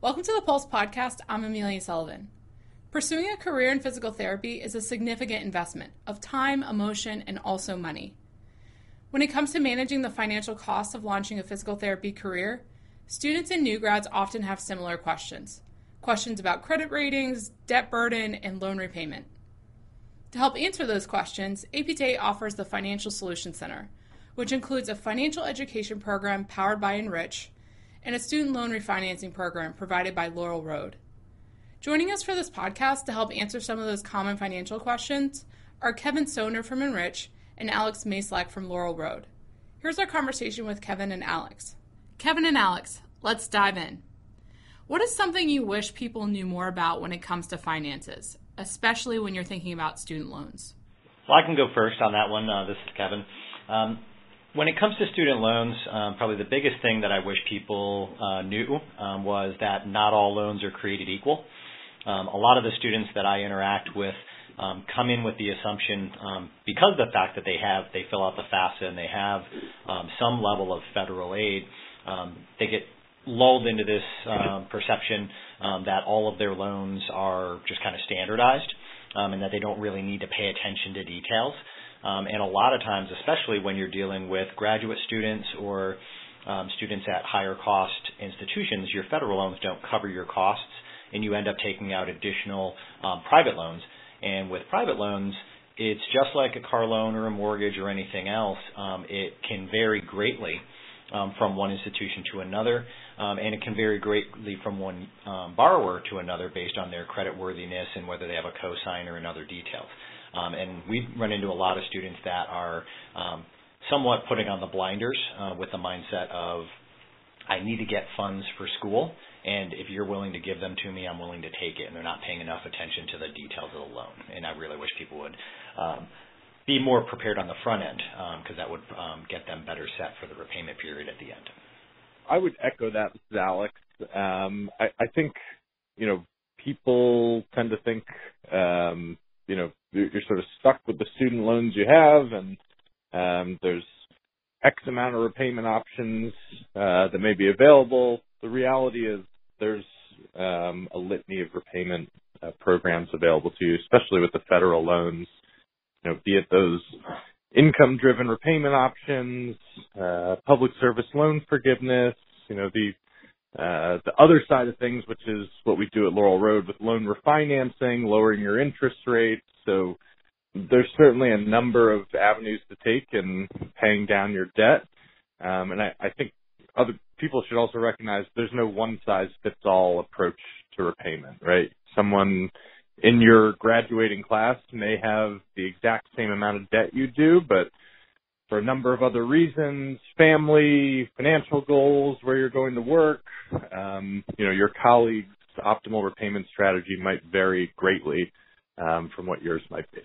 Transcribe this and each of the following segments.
Welcome to the Pulse Podcast. I'm Amelia Sullivan. Pursuing a career in physical therapy is a significant investment of time, emotion, and also money. When it comes to managing the financial costs of launching a physical therapy career, students and new grads often have similar questions. Questions about credit ratings, debt burden, and loan repayment. To help answer those questions, APTA offers the Financial Solutions Center, which includes a financial education program powered by Enrich and a student loan refinancing program provided by Laurel Road. Joining us for this podcast to help answer some of those common financial questions are Kevin Soner from Enrich and Alex Maslak from Laurel Road. Here's our conversation with Kevin and Alex. Kevin and Alex, let's dive in. What is something you wish people knew more about when it comes to finances, especially when you're thinking about student loans? Well, I can go first on that one. Uh, this is Kevin. Um, when it comes to student loans, um, probably the biggest thing that I wish people uh, knew um, was that not all loans are created equal. Um, a lot of the students that I interact with um, come in with the assumption, um, because of the fact that they have, they fill out the FAFSA and they have um, some level of federal aid, um, they get lulled into this um, perception um, that all of their loans are just kind of standardized um, and that they don't really need to pay attention to details. Um, and a lot of times, especially when you're dealing with graduate students or um, students at higher cost institutions, your federal loans don't cover your costs, and you end up taking out additional um, private loans. And with private loans, it's just like a car loan or a mortgage or anything else. Um, it can vary greatly um, from one institution to another, um, and it can vary greatly from one um, borrower to another based on their credit worthiness and whether they have a cosigner and other details. Um, and we run into a lot of students that are um, somewhat putting on the blinders uh, with the mindset of, I need to get funds for school, and if you're willing to give them to me, I'm willing to take it. And they're not paying enough attention to the details of the loan. And I really wish people would um, be more prepared on the front end because um, that would um, get them better set for the repayment period at the end. I would echo that, Alex. Um, I, I think you know people tend to think um, you know you're sort of stuck with the student loans you have, and um, there's X amount of repayment options uh, that may be available. The reality is there's um, a litany of repayment uh, programs available to you, especially with the federal loans. You know, be it those income-driven repayment options, uh, public service loan forgiveness. You know, the uh, the other side of things, which is what we do at Laurel Road with loan refinancing, lowering your interest rates. So there's certainly a number of avenues to take in paying down your debt. Um, and I, I think other people should also recognize there's no one size fits all approach to repayment, right? Someone in your graduating class may have the exact same amount of debt you do, but for a number of other reasons, family, financial goals, where you're going to work, um, you know, your colleagues' optimal repayment strategy might vary greatly um, from what yours might be.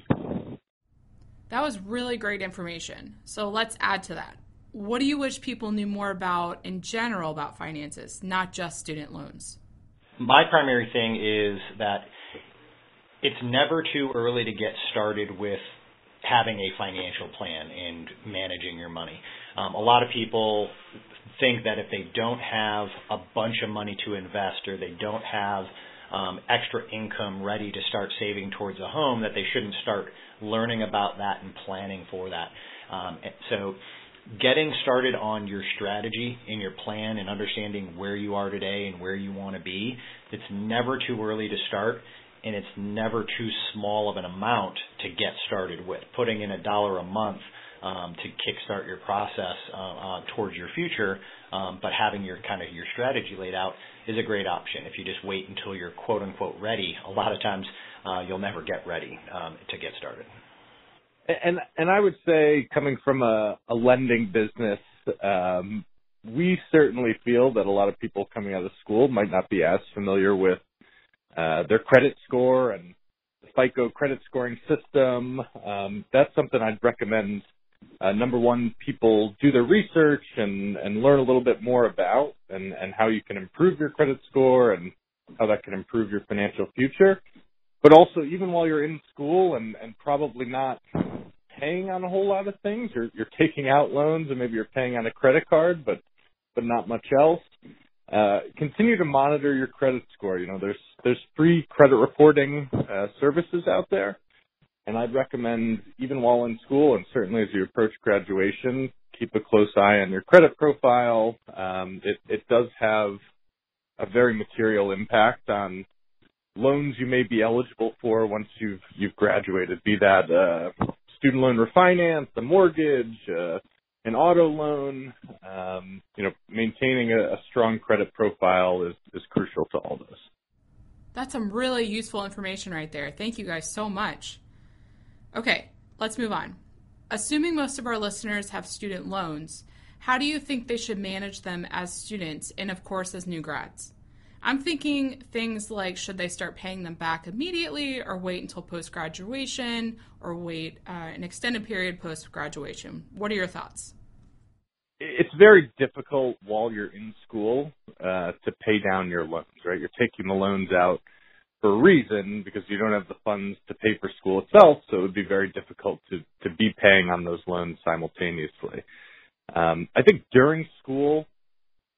That was really great information. So let's add to that. What do you wish people knew more about in general about finances, not just student loans? My primary thing is that it's never too early to get started with having a financial plan and managing your money. Um, a lot of people think that if they don't have a bunch of money to invest or they don't have um, extra income ready to start saving towards a home, that they shouldn't start learning about that and planning for that. Um, so, getting started on your strategy and your plan and understanding where you are today and where you want to be, it's never too early to start and it's never too small of an amount to get started with. Putting in a dollar a month um, to kickstart your process uh, uh, towards your future, um, but having your kind of your strategy laid out is a great option. If you just wait until you're quote unquote ready, a lot of times uh, you'll never get ready um, to get started. And and I would say, coming from a, a lending business, um, we certainly feel that a lot of people coming out of school might not be as familiar with uh, their credit score and the FICO credit scoring system. Um, that's something I'd recommend. Uh, number one, people do their research and, and learn a little bit more about and, and how you can improve your credit score and how that can improve your financial future. But also, even while you're in school and, and probably not paying on a whole lot of things, you're, you're taking out loans and maybe you're paying on a credit card, but but not much else uh, continue to monitor your credit score. You know, there's there's free credit reporting uh, services out there, and I'd recommend even while in school and certainly as you approach graduation, keep a close eye on your credit profile. Um, it it does have a very material impact on loans you may be eligible for once you've you've graduated, be that uh, student loan refinance, a mortgage, uh, an auto loan. Um, you know, maintaining a, a strong credit profile is is crucial to all this. That's some really useful information right there. Thank you guys so much. Okay, let's move on. Assuming most of our listeners have student loans, how do you think they should manage them as students and, of course, as new grads? I'm thinking things like should they start paying them back immediately or wait until post graduation or wait uh, an extended period post graduation? What are your thoughts? It's very difficult while you're in school uh, to pay down your loans, right? You're taking the loans out for a reason because you don't have the funds to pay for school itself, so it would be very difficult to, to be paying on those loans simultaneously. Um, I think during school,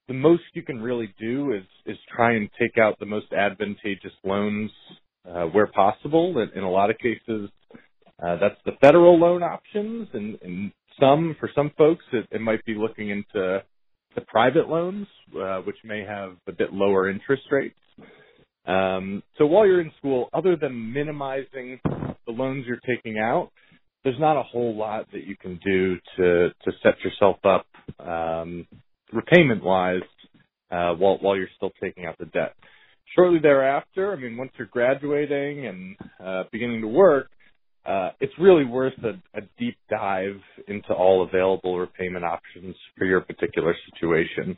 the most you can really do is is try and take out the most advantageous loans uh, where possible. In, in a lot of cases, uh, that's the federal loan options, and, and some for some folks it, it might be looking into the private loans, uh, which may have a bit lower interest rates. Um, so while you're in school, other than minimizing the loans you're taking out, there's not a whole lot that you can do to to set yourself up um, repayment wise uh, while while you're still taking out the debt. Shortly thereafter, I mean, once you're graduating and uh, beginning to work, uh, it's really worth a, a, deep dive into all available repayment options for your particular situation.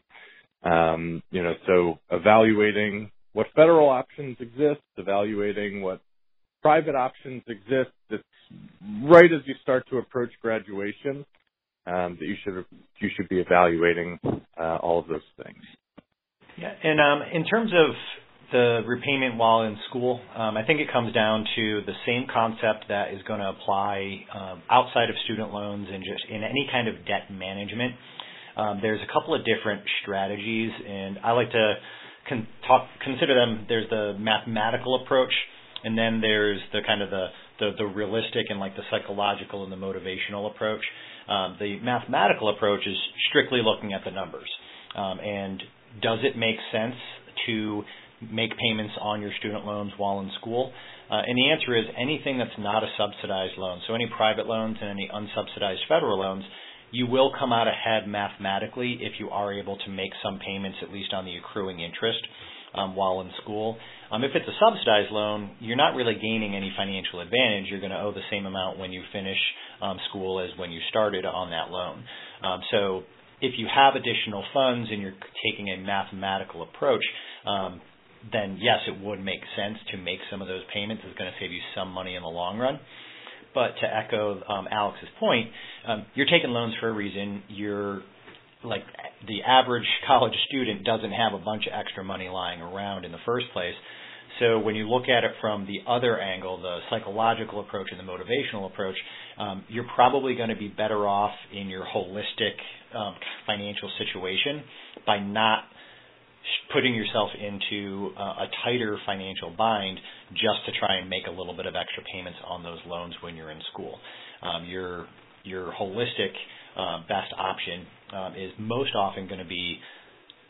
Um, you know, so evaluating what federal options exist, evaluating what private options exist. It's right as you start to approach graduation um, that you should you should be evaluating uh, all of those things. Yeah, and um, in terms of the repayment while in school, um, I think it comes down to the same concept that is going to apply um, outside of student loans and just in any kind of debt management. Um, there's a couple of different strategies, and I like to con- talk, consider them. There's the mathematical approach, and then there's the kind of the, the, the realistic and like the psychological and the motivational approach. Um, the mathematical approach is strictly looking at the numbers. Um, and does it make sense to make payments on your student loans while in school? Uh, and the answer is anything that's not a subsidized loan. So any private loans and any unsubsidized federal loans, you will come out ahead mathematically if you are able to make some payments at least on the accruing interest um, while in school. Um, if it's a subsidized loan, you're not really gaining any financial advantage. You're going to owe the same amount when you finish um, school as when you started on that loan. Um, so if you have additional funds and you're taking a mathematical approach, um, then yes, it would make sense to make some of those payments. It's going to save you some money in the long run. But to echo um, Alex's point, um, you're taking loans for a reason. You're like the average college student doesn't have a bunch of extra money lying around in the first place. So when you look at it from the other angle, the psychological approach and the motivational approach, um, you're probably going to be better off in your holistic um, financial situation by not putting yourself into uh, a tighter financial bind just to try and make a little bit of extra payments on those loans when you're in school. Um, your your holistic uh, best option um, is most often going to be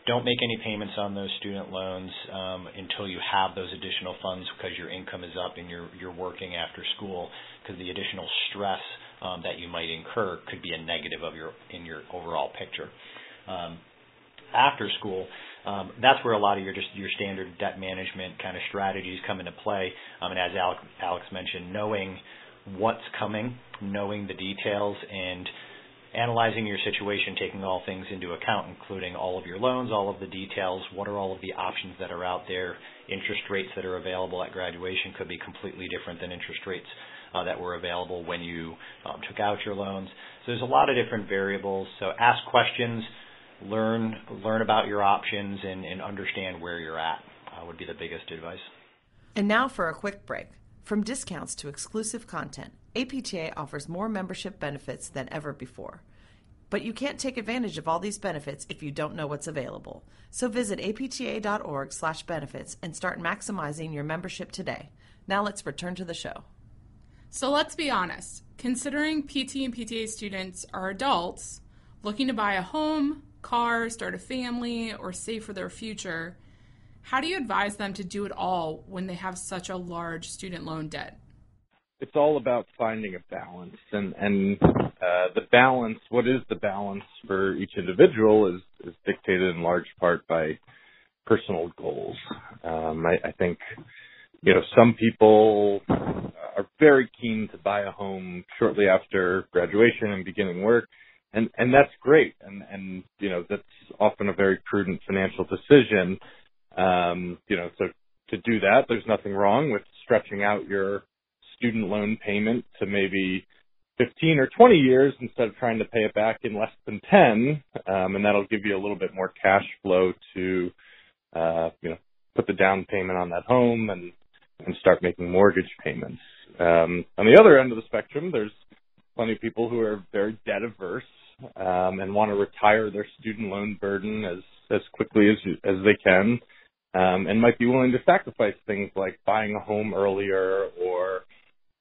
don't make any payments on those student loans um, until you have those additional funds because your income is up and you're you're working after school because the additional stress um, that you might incur could be a negative of your in your overall picture. Um, after school, um, that's where a lot of your just your standard debt management kind of strategies come into play. Um, and as Alex, Alex mentioned, knowing what's coming, knowing the details, and analyzing your situation, taking all things into account, including all of your loans, all of the details, what are all of the options that are out there, interest rates that are available at graduation could be completely different than interest rates uh, that were available when you um, took out your loans. So there's a lot of different variables. So ask questions, learn learn about your options, and, and understand where you're at uh, would be the biggest advice. And now for a quick break. From discounts to exclusive content, APTA offers more membership benefits than ever before. But you can't take advantage of all these benefits if you don't know what's available. So visit apta.org/benefits and start maximizing your membership today. Now let's return to the show. So let's be honest. Considering PT and PTA students are adults looking to buy a home, car, start a family, or save for their future, how do you advise them to do it all when they have such a large student loan debt? It's all about finding a balance, and and uh, the balance. What is the balance for each individual is is dictated in large part by personal goals. Um, I, I think you know some people are very keen to buy a home shortly after graduation and beginning work, and and that's great, and and you know that's often a very prudent financial decision. Um, you know, so to do that, there's nothing wrong with stretching out your student loan payment to maybe 15 or 20 years instead of trying to pay it back in less than 10, um, and that'll give you a little bit more cash flow to, uh, you know, put the down payment on that home and and start making mortgage payments. Um, on the other end of the spectrum, there's plenty of people who are very debt averse um, and want to retire their student loan burden as as quickly as as they can, um, and might be willing to sacrifice things like buying a home earlier or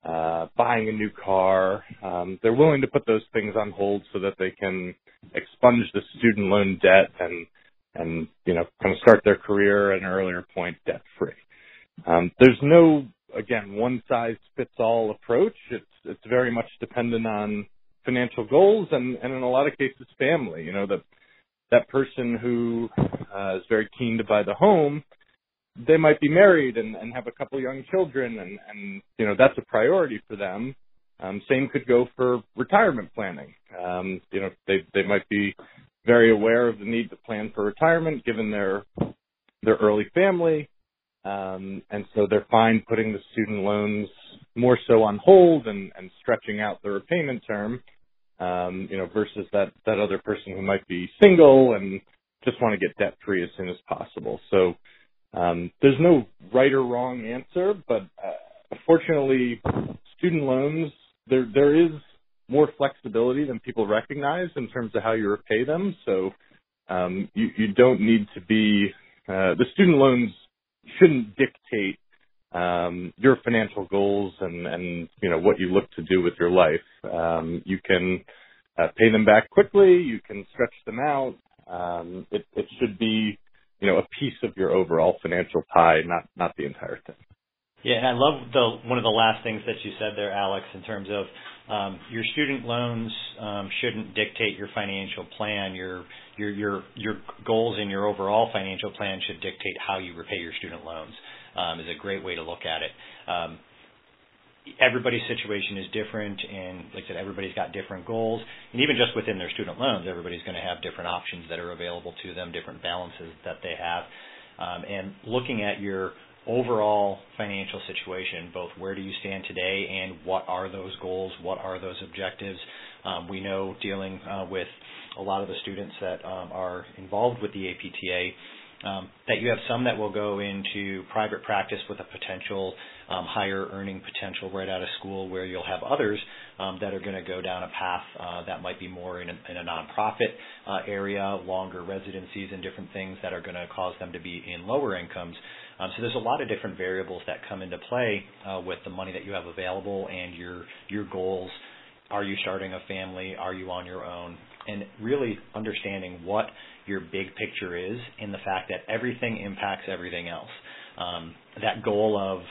uh, buying a new car. Um, they're willing to put those things on hold so that they can expunge the student loan debt and and you know kind of start their career at an earlier point debt free. Um, there's no again one size fits all approach. It's it's very much dependent on financial goals and and in a lot of cases family. You know that that person who uh, is very keen to buy the home they might be married and, and have a couple young children and, and you know that's a priority for them. Um, same could go for retirement planning. Um, you know they they might be very aware of the need to plan for retirement given their their early family, um, and so they're fine putting the student loans more so on hold and, and stretching out the repayment term. Um, you know versus that that other person who might be single and just want to get debt free as soon as possible. So um, there's no right or wrong answer, but uh, fortunately, student loans there there is more flexibility than people recognize in terms of how you repay them. So um, you you don't need to be uh, the student loans shouldn't dictate um, your financial goals and and you know what you look to do with your life. Um, you can uh, pay them back quickly. You can stretch them out. Um, it, it should be you know, a piece of your overall financial pie, not not the entire thing. Yeah, and I love the one of the last things that you said there, Alex, in terms of um, your student loans um, shouldn't dictate your financial plan. Your your your your goals in your overall financial plan should dictate how you repay your student loans. Um, is a great way to look at it. Um, everybody's situation is different and like I said, everybody's got different goals. And even just within their student loans, everybody's going to have different options that are available to them, different balances that they have. Um, and looking at your overall financial situation, both where do you stand today and what are those goals, what are those objectives. Um, we know dealing uh, with a lot of the students that um, are involved with the APTA um, that you have some that will go into private practice with a potential um, higher earning potential right out of school, where you'll have others um, that are going to go down a path uh, that might be more in a, in a nonprofit uh, area, longer residencies, and different things that are going to cause them to be in lower incomes. Um, so there's a lot of different variables that come into play uh, with the money that you have available and your your goals. Are you starting a family? Are you on your own? And really understanding what your big picture is in the fact that everything impacts everything else. Um, that goal of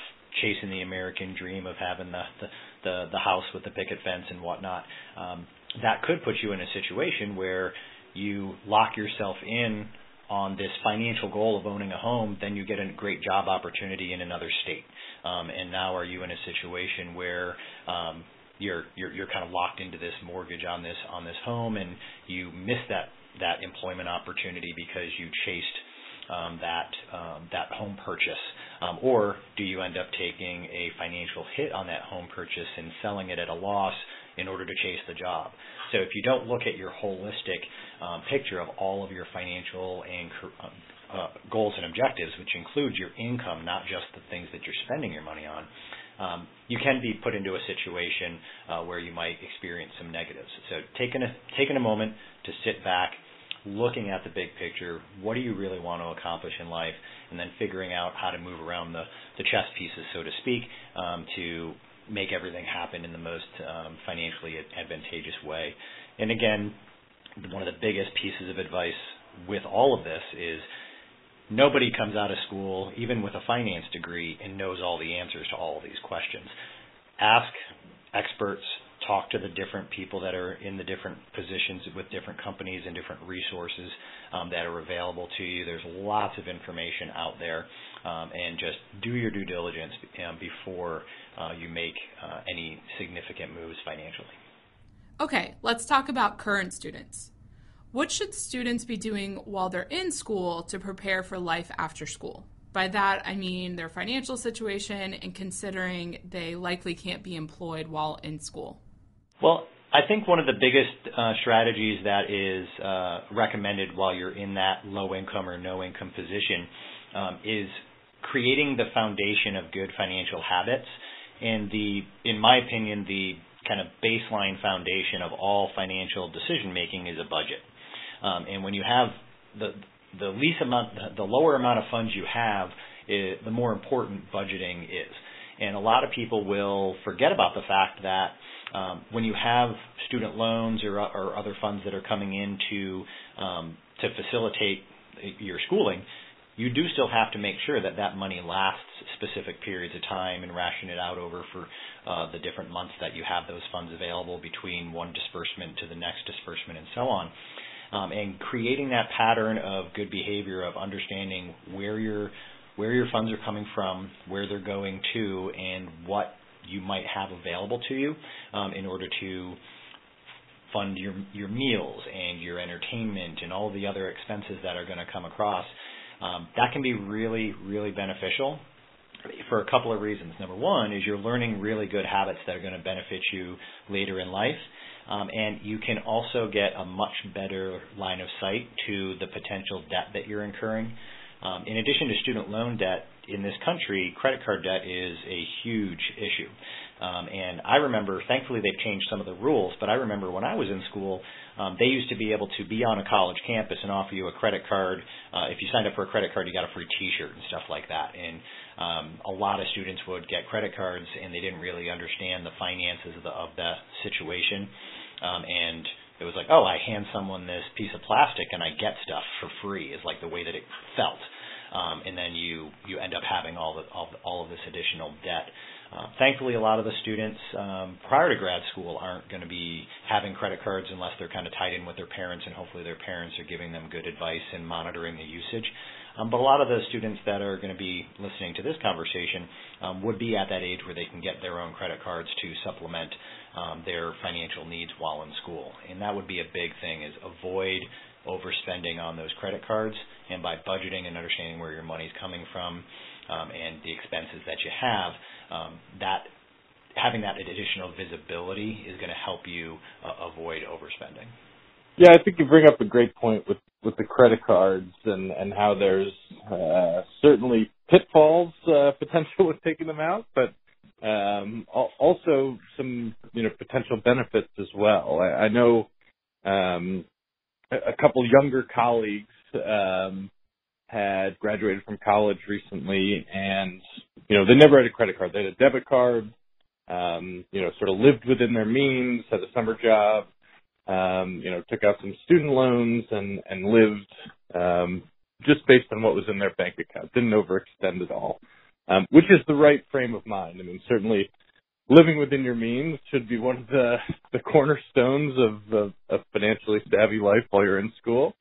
chasing the American dream of having the, the the, the house with the picket fence and whatnot, um, that could put you in a situation where you lock yourself in on this financial goal of owning a home, then you get a great job opportunity in another state. Um, and now are you in a situation where um, you're, you're you're kind of locked into this mortgage on this on this home, and you miss that that employment opportunity because you chased um, that um, that home purchase, or do you end up taking a financial hit on that home purchase and selling it at a loss in order to chase the job? So if you don't look at your holistic um, picture of all of your financial and um, uh, goals and objectives, which includes your income, not just the things that you're spending your money on, um, you can be put into a situation uh, where you might experience some negatives. So taking a taking a moment to sit back, looking at the big picture, what do you really want to accomplish in life, and then figuring out how to move around the the chess pieces, so to speak, um, to make everything happen in the most um, financially advantageous way. And again, one of the biggest pieces of advice with all of this is nobody comes out of school, even with a finance degree, and knows all the answers to all of these questions. Ask experts, talk to the different people that are in the different positions with different companies and different resources um, that are available to you. There's lots of information out there, um, and just do your due diligence um, before uh, you make uh, any significant moves financially. Okay, let's talk about current students. What should students be doing while they're in school to prepare for life after school? By that, I mean their financial situation and considering they likely can't be employed while in school. Well, I think one of the biggest uh, strategies that is uh, recommended while you're in that low income or no income position um, is creating the foundation of good financial habits. And the, in my opinion, the kind of baseline foundation of all financial decision making is a budget. Um, and when you have the the least amount, the lower amount of funds you have, is, the more important budgeting is. And a lot of people will forget about the fact that um, when you have student loans or, or other funds that are coming in to um, to facilitate your schooling, you do still have to make sure that that money lasts specific periods of time and ration it out over for uh, the different months that you have those funds available between one disbursement to the next disbursement and so on. Um, and creating that pattern of good behavior of understanding where your where your funds are coming from, where they're going to, and what you might have available to you um, in order to fund your your meals and your entertainment and all the other expenses that are going to come across um, that can be really, really beneficial for a couple of reasons. Number one is you're learning really good habits that are going to benefit you later in life. Um, and you can also get a much better line of sight to the potential debt that you're incurring. Um, in addition to student loan debt in this country, credit card debt is a huge issue. Um, and I remember, thankfully, they've changed some of the rules, but I remember when I was in school, um, they used to be able to be on a college campus and offer you a credit card. Uh, if you signed up for a credit card, you got a free T-shirt and stuff like that. And um, a lot of students would get credit cards, and they didn't really understand the finances of the, of the situation. Um, and it was like, oh, I hand someone this piece of plastic and I get stuff for free. Is like the way that it felt. Um, and then you you end up having all the all, all of this additional debt. Uh, thankfully, a lot of the students um, prior to grad school aren't going to be having credit cards unless they're kind of tied in with their parents, and hopefully their parents are giving them good advice and monitoring the usage. Um, but a lot of the students that are going to be listening to this conversation um, would be at that age where they can get their own credit cards to supplement um, their financial needs while in school. And that would be a big thing: is avoid overspending on those credit cards, and by budgeting and understanding where your money is coming from um, and the expenses that you have um, that having that additional visibility is going to help you uh, avoid overspending. Yeah, I think you bring up a great point with with the credit cards and and how there's uh, certainly pitfalls uh, potential with taking them out, but um, also some you know potential benefits as well. I, I know um, a couple younger colleagues um, had graduated from college recently and you know they never had a credit card. They had a debit card um you know sort of lived within their means had a summer job um you know took out some student loans and and lived um just based on what was in their bank account. Didn't overextend at all um which is the right frame of mind i mean certainly living within your means should be one of the the cornerstones of of a financially savvy life while you're in school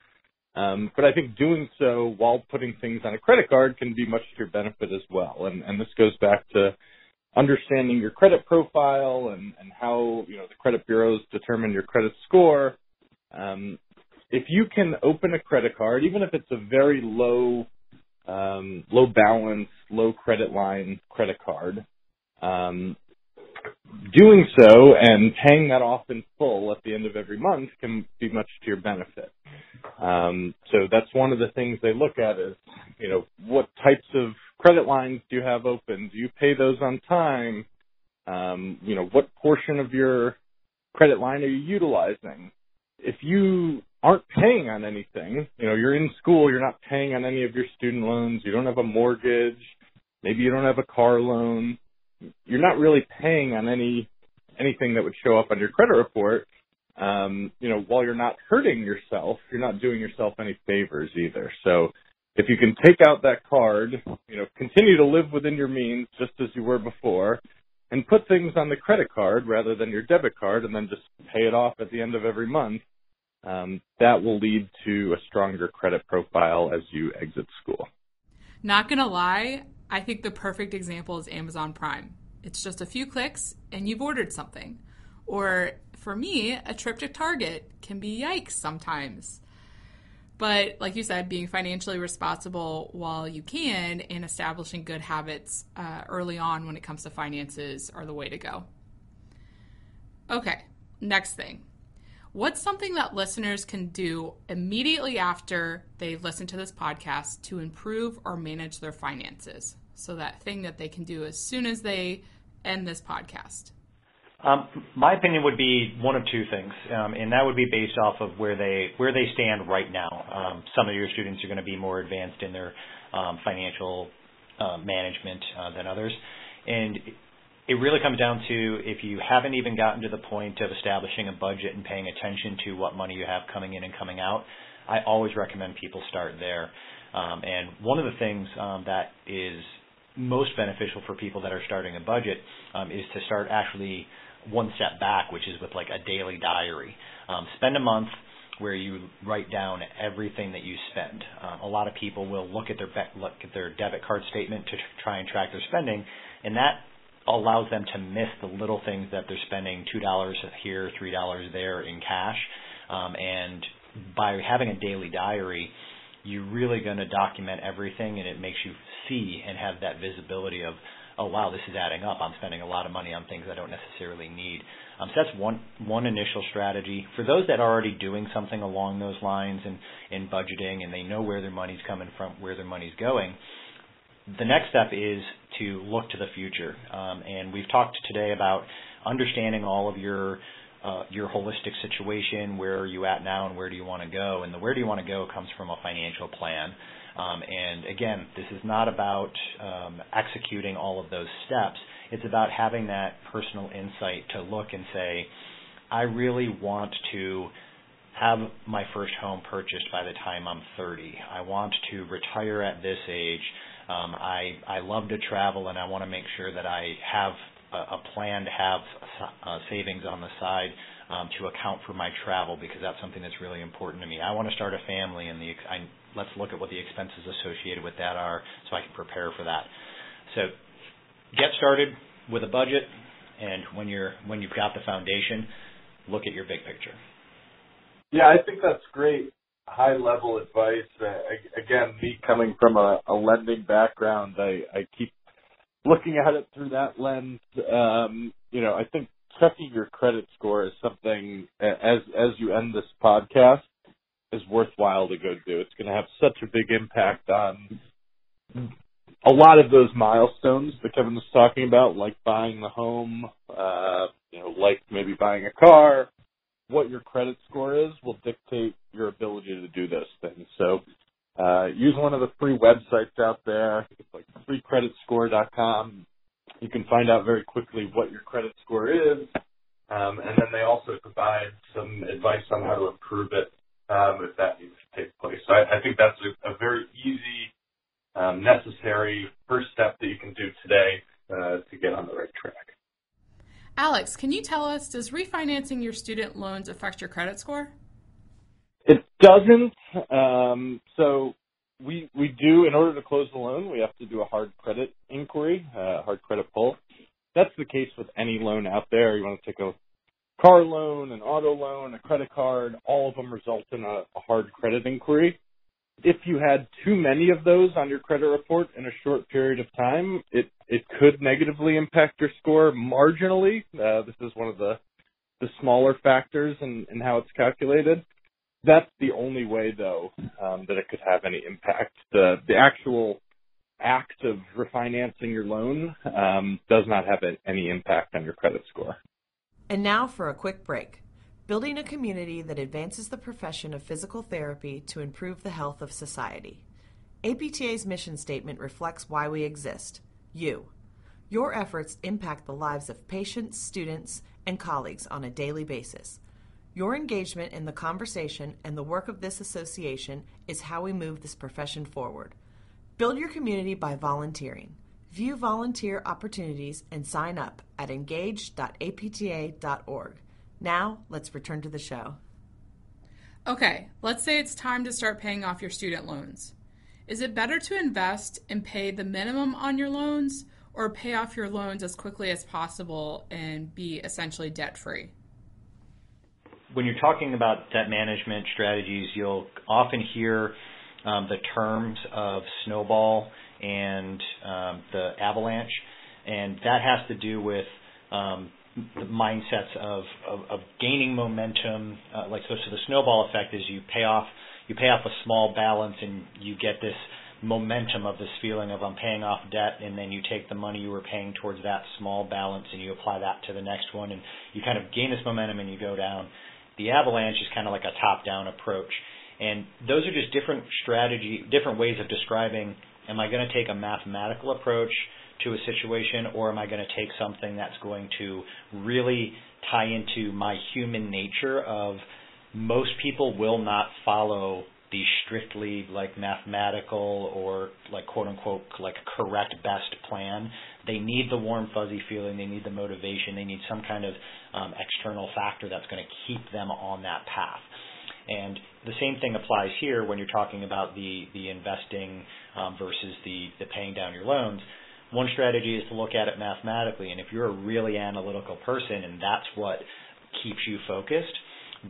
um, but I think doing so while putting things on a credit card can be much to your benefit as well. And, and this goes back to understanding your credit profile and, and how you know the credit bureaus determine your credit score. Um, if you can open a credit card, even if it's a very low um, low balance, low credit line credit card, um, doing so and paying that off in full at the end of every month can be much to your benefit. Um, so that's one of the things they look at is, you know, what types of credit lines do you have open? Do you pay those on time? Um, you know, what portion of your credit line are you utilizing? If you aren't paying on anything, you know, you're in school, you're not paying on any of your student loans, you don't have a mortgage, maybe you don't have a car loan, you're not really paying on any anything that would show up on your credit report. Um, you know, while you're not hurting yourself, you're not doing yourself any favors either. So if you can take out that card, you know, continue to live within your means just as you were before, and put things on the credit card rather than your debit card and then just pay it off at the end of every month, that will lead to a stronger credit profile as you exit school. Not gonna lie, I think the perfect example is Amazon Prime. It's just a few clicks and you've ordered something. Or for me, a trip to Target can be yikes sometimes. But like you said, being financially responsible while you can and establishing good habits uh, early on when it comes to finances are the way to go. Okay, next thing. What's something that listeners can do immediately after they listen to this podcast to improve or manage their finances? So, that thing that they can do as soon as they end this podcast. Um, my opinion would be one of two things, um, and that would be based off of where they where they stand right now. Um, some of your students are going to be more advanced in their um, financial uh, management uh, than others, and it really comes down to if you haven't even gotten to the point of establishing a budget and paying attention to what money you have coming in and coming out. I always recommend people start there. Um, and one of the things um, that is most beneficial for people that are starting a budget um, is to start actually one step back, which is with like a daily diary. Um, spend a month where you write down everything that you spend. Um, a lot of people will look at their be- look at their debit card statement to try and track their spending, and that allows them to miss the little things that they're spending two dollars here, three dollars there in cash. Um, and by having a daily diary, you're really going to document everything, and it makes you see and have that visibility of oh wow, this is adding up. I'm spending a lot of money on things I don't necessarily need. Um, so that's one one initial strategy. For those that are already doing something along those lines and in budgeting and they know where their money's coming from, where their money's going, the next step is to look to the future. Um, and we've talked today about understanding all of your uh, your holistic situation. Where are you at now, and where do you want to go? And the where do you want to go comes from a financial plan. Um, and again, this is not about um, executing all of those steps. It's about having that personal insight to look and say, I really want to have my first home purchased by the time I'm 30. I want to retire at this age. Um, I I love to travel, and I want to make sure that I have a, a plan to have uh, savings on the side um, to account for my travel because that's something that's really important to me. I want to start a family, and the I let's look at what the expenses associated with that are so I can prepare for that. So get started with a budget and when you're when you've got the foundation, look at your big picture. Yeah, I think that's great high level advice. Uh, again, me coming from a, a lending background, I, I keep looking at it through that lens. Um, you know, I think checking your credit score is something as as you end this podcast is worthwhile to go do. It's going to have such a big impact on a lot of those milestones that Kevin was talking about, like buying the home, uh, you know, like maybe buying a car. What your credit score is will dictate your ability to do those things. So, uh, use one of the free websites out there. It's like freecreditscore.com. You can find out very quickly what your credit score is. Um, and then they also provide some advice on how to improve it um, if that needs to take place. So I, I think that's a, a very easy, um, necessary first step that you can do today uh, to get on the right track. Alex, can you tell us, does refinancing your student loans affect your credit score? It doesn't. Um, so we we do in order to close the loan, we have to do a hard credit inquiry, uh, hard credit pull. That's the case with any loan out there. You want to take a car loan, an auto loan, a credit card, all of them result in a, a hard credit inquiry. If you had too many of those on your credit report in a short period of time, it, it could negatively impact your score marginally. Uh, this is one of the, the smaller factors in, in how it's calculated. That's the only way, though, um, that it could have any impact. The, the actual act of refinancing your loan um, does not have any impact on your credit score. And now for a quick break. Building a community that advances the profession of physical therapy to improve the health of society. APTA's mission statement reflects why we exist you. Your efforts impact the lives of patients, students, and colleagues on a daily basis. Your engagement in the conversation and the work of this association is how we move this profession forward. Build your community by volunteering. View volunteer opportunities and sign up at engage.apta.org. Now, let's return to the show. Okay, let's say it's time to start paying off your student loans. Is it better to invest and pay the minimum on your loans or pay off your loans as quickly as possible and be essentially debt free? When you're talking about debt management strategies, you'll often hear um, the terms of snowball and um, the avalanche, and that has to do with um, the mindsets of, of, of gaining momentum. Uh, like so, so the snowball effect is you pay off you pay off a small balance and you get this momentum of this feeling of I'm paying off debt, and then you take the money you were paying towards that small balance and you apply that to the next one, and you kind of gain this momentum and you go down. The avalanche is kind of like a top-down approach, and those are just different strategy, different ways of describing. Am I going to take a mathematical approach to a situation, or am I going to take something that's going to really tie into my human nature of most people will not follow the strictly like mathematical or like quote unquote like correct best plan. They need the warm fuzzy feeling. They need the motivation. They need some kind of um, external factor that's going to keep them on that path. And the same thing applies here when you're talking about the the investing um, versus the the paying down your loans. One strategy is to look at it mathematically, and if you're a really analytical person and that's what keeps you focused,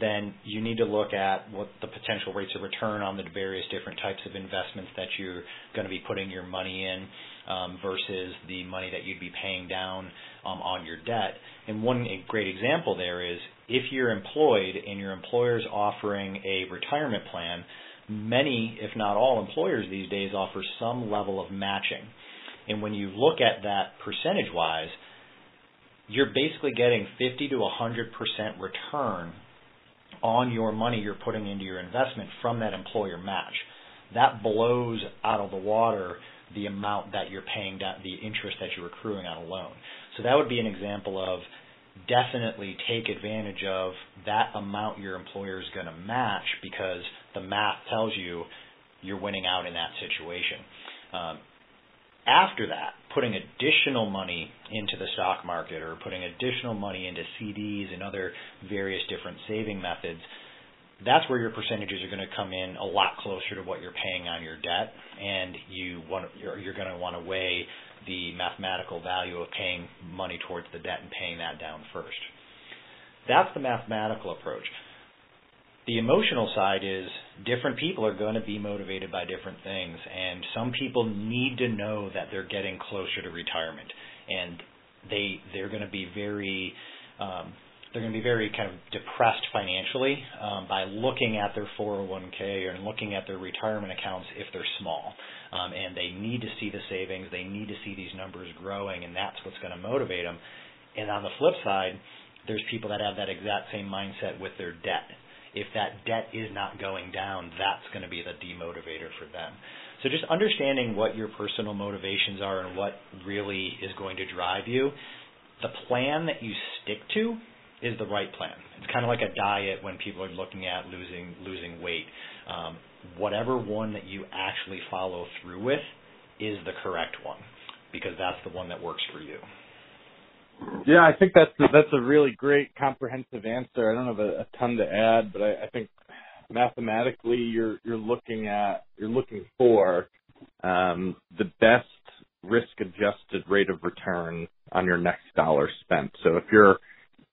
then you need to look at what the potential rates of return on the various different types of investments that you're going to be putting your money in um, versus the money that you'd be paying down um, on your debt. And one great example there is if you're employed and your employer's offering a retirement plan, many, if not all, employers these days offer some level of matching. And when you look at that percentage wise, you're basically getting 50 to 100% return on your money you're putting into your investment from that employer match. That blows out of the water the amount that you're paying down, the interest that you're accruing on a loan. So that would be an example of definitely take advantage of that amount your employer is going to match because the math tells you you're winning out in that situation. Um, after that, putting additional money into the stock market or putting additional money into CDs and other various different saving methods, that's where your percentages are going to come in a lot closer to what you're paying on your debt, and you want you're, you're going to want to weigh the mathematical value of paying money towards the debt and paying that down first. That's the mathematical approach. The emotional side is different people are going to be motivated by different things, and some people need to know that they're getting closer to retirement, and they they're going to be very um, they're going to be very kind of depressed financially um, by looking at their 401k and looking at their retirement accounts if they're small, um, and they need to see the savings, they need to see these numbers growing, and that's what's going to motivate them. And on the flip side, there's people that have that exact same mindset with their debt if that debt is not going down, that's going to be the demotivator for them. So just understanding what your personal motivations are and what really is going to drive you, the plan that you stick to is the right plan. It's kind of like a diet when people are looking at losing losing weight. Um, whatever one that you actually follow through with is the correct one because that's the one that works for you. Yeah, I think that's a, that's a really great comprehensive answer. I don't have a, a ton to add, but I, I think mathematically you're you're looking at you're looking for um, the best risk adjusted rate of return on your next dollar spent. So if you're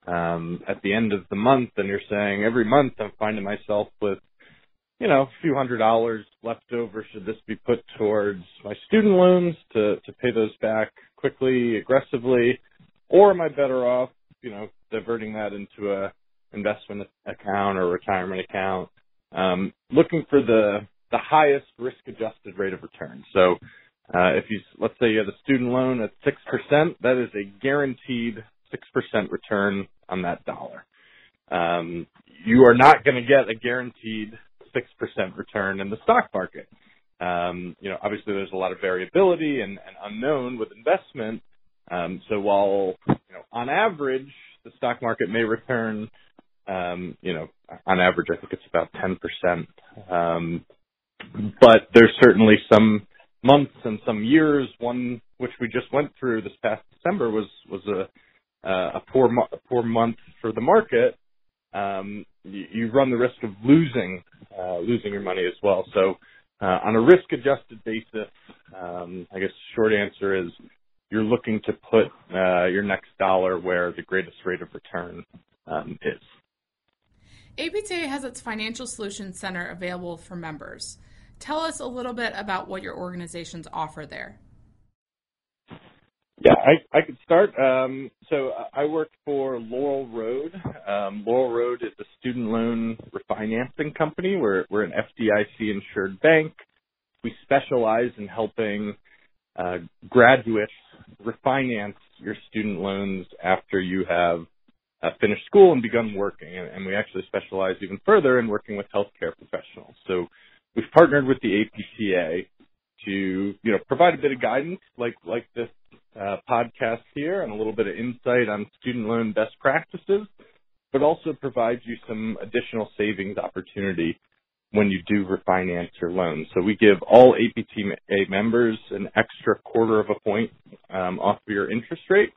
um, at the end of the month and you're saying every month I'm finding myself with you know, a few hundred dollars left over. Should this be put towards my student loans to, to pay those back quickly, aggressively? Or am I better off, you know, diverting that into a investment account or retirement account, um, looking for the the highest risk adjusted rate of return. So Uh, if you let's say you have a student loan at six percent, that is a guaranteed six percent return on that dollar. Um, you are not going to get a guaranteed six percent return in the stock market. Um, you know, obviously there's a lot of variability and, and unknown with investment. Um, so while you know on average the stock market may return, um, you know, on average I think it's about ten percent. Um, but there's certainly some months and some years. One which we just went through this past December was was a uh, a poor mo- a poor month for the market. Um, you, you run the risk of losing uh, losing your money as well. So uh, on a risk adjusted basis, um, I guess the short answer is you're looking to put uh, your next dollar where the greatest rate of return um, is. APTA has its Financial Solutions Center available for members. Tell us a little bit about what your organizations offer there. Yeah, I, I could start. Um, so I work for Laurel Road. Um, Laurel Road is a student loan refinancing company. We're, we're an FDIC insured bank. We specialize in helping uh, graduates refinance your student loans after you have uh, finished school and begun working. And, and we actually specialize even further in working with healthcare professionals. So we've partnered with the APTA to you know provide a bit of guidance like like this uh, podcast here and a little bit of insight on student loan best practices, but also provide you some additional savings opportunity when you do refinance your loan. So we give all APTA members an extra quarter of a point um, off of your interest rate.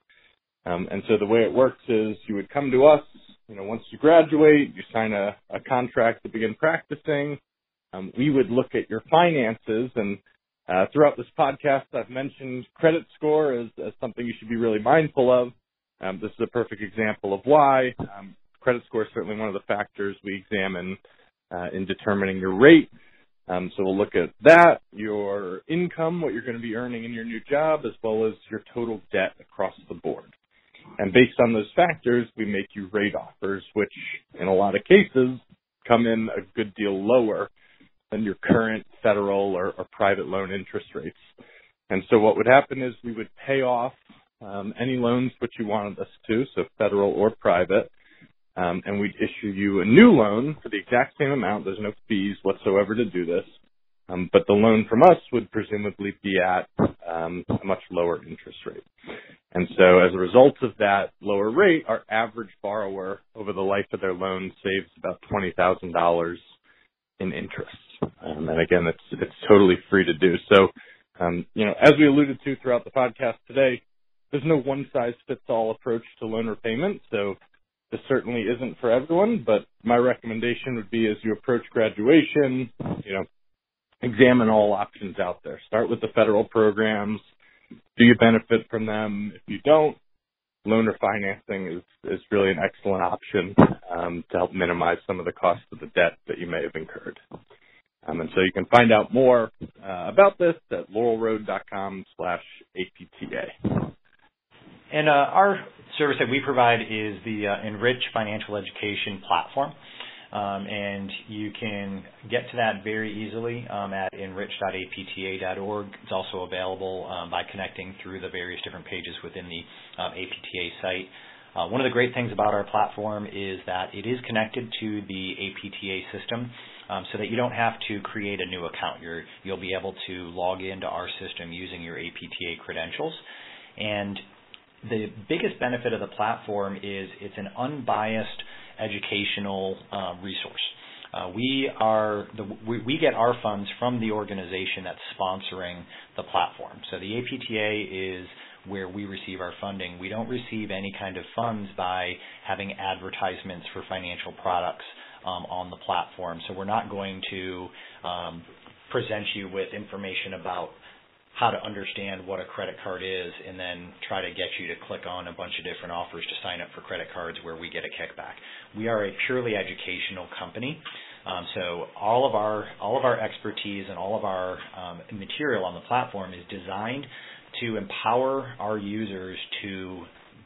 Um, and so the way it works is you would come to us, you know, once you graduate, you sign a, a contract to begin practicing. Um, we would look at your finances and uh, throughout this podcast, I've mentioned credit score as, as, something you should be really mindful of. Um, this is a perfect example of why. Um, credit score is certainly one of the factors we examine uh, in determining your rate. Um, so we'll look at that, your income, what you're going to be earning in your new job, as well as your total debt across the board. And based on those factors, we make you rate offers, which in a lot of cases come in a good deal lower than your current federal or, or private loan interest rates. And so what would happen is we would pay off um, any loans which you wanted us to, so federal or private, um, and we'd issue you a new loan for the exact same amount. There's no fees whatsoever to do this, um, but the loan from us would presumably be at um, a much lower interest rate. And so as a result of that lower rate, our average borrower over the life of their loan saves about $20,000 in interest. Um, and again, it's it's totally free to do. So, um, you know, as we alluded to throughout the podcast today, there's no one size fits all approach to loan repayment. So, this certainly isn't for everyone. But my recommendation would be, as you approach graduation, you know, examine all options out there. Start with the federal programs. Do you benefit from them? If you don't, loan refinancing is, is really an excellent option um, to help minimize some of the cost of the debt that you may have incurred. Um, and so you can find out more uh, about this at laurelroad.com slash APTA. And uh, our service that we provide is the uh, Enrich Financial Education Platform. Um, and you can get to that very easily um, at enrich.apta.org. It's also available um, by connecting through the various different pages within the APTA site. Uh, one of the great things about our platform is that it is connected to the APTA system um, so that you don't have to create a new account. You're, you'll be able to log into our system using your APTA credentials. And the biggest benefit of the platform is it's an unbiased educational uh, resource. Uh, we are the, we, we, get our funds from the organization that's sponsoring the platform. So the APTA is where we receive our funding. We don't receive any kind of funds by having advertisements for financial products um, on the platform. So we're not going to um, present you with information about how to understand what a credit card is and then try to get you to click on a bunch of different offers to sign up for credit cards where we get a kickback. We are a purely educational company. Um, so all of our all of our expertise and all of our um, material on the platform is designed to empower our users to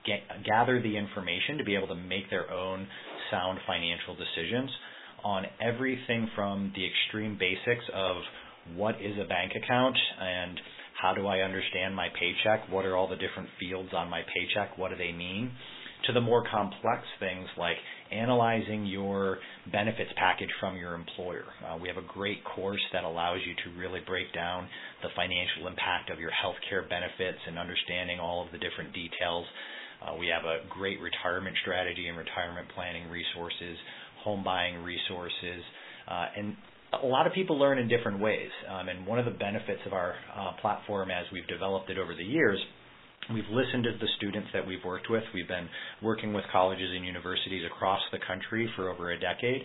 get, gather the information to be able to make their own sound financial decisions on everything from the extreme basics of what is a bank account and how do I understand my paycheck? What are all the different fields on my paycheck? What do they mean? To the more complex things like analyzing your benefits package from your employer. Uh, we have a great course that allows you to really break down the financial impact of your healthcare benefits and understanding all of the different details. Uh, we have a great retirement strategy and retirement planning resources, home buying resources, uh, and a lot of people learn in different ways. Um, and one of the benefits of our uh, platform as we've developed it over the years We've listened to the students that we've worked with. We've been working with colleges and universities across the country for over a decade.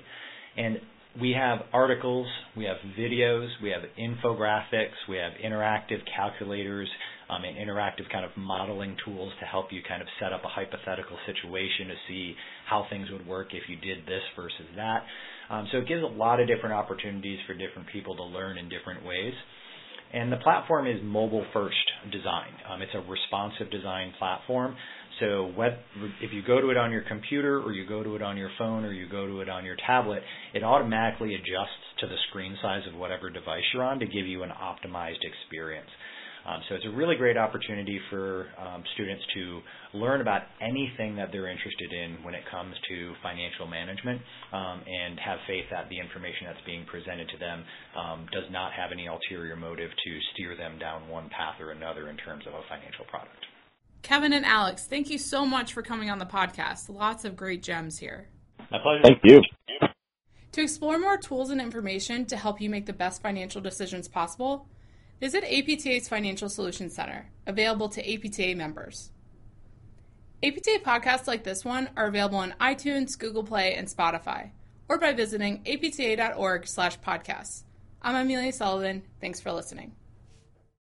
And we have articles, we have videos, we have infographics, we have interactive calculators, um, and interactive kind of modeling tools to help you kind of set up a hypothetical situation to see how things would work if you did this versus that. Um, so it gives a lot of different opportunities for different people to learn in different ways. And the platform is mobile first design. Um, it's a responsive design platform. So web, if you go to it on your computer or you go to it on your phone or you go to it on your tablet, it automatically adjusts to the screen size of whatever device you're on to give you an optimized experience. Um, so it's a really great opportunity for um, students to learn about anything that they're interested in when it comes to financial management um, and have faith that the information that's being presented to them um, does not have any ulterior motive to steer them down one path or another in terms of a financial product. Kevin and Alex, thank you so much for coming on the podcast. Lots of great gems here. My pleasure. Thank you. To explore more tools and information to help you make the best financial decisions possible, Visit APTA's Financial Solutions Center, available to APTA members. APTA podcasts like this one are available on iTunes, Google Play, and Spotify, or by visiting apta.org slash podcasts. I'm Amelia Sullivan. Thanks for listening.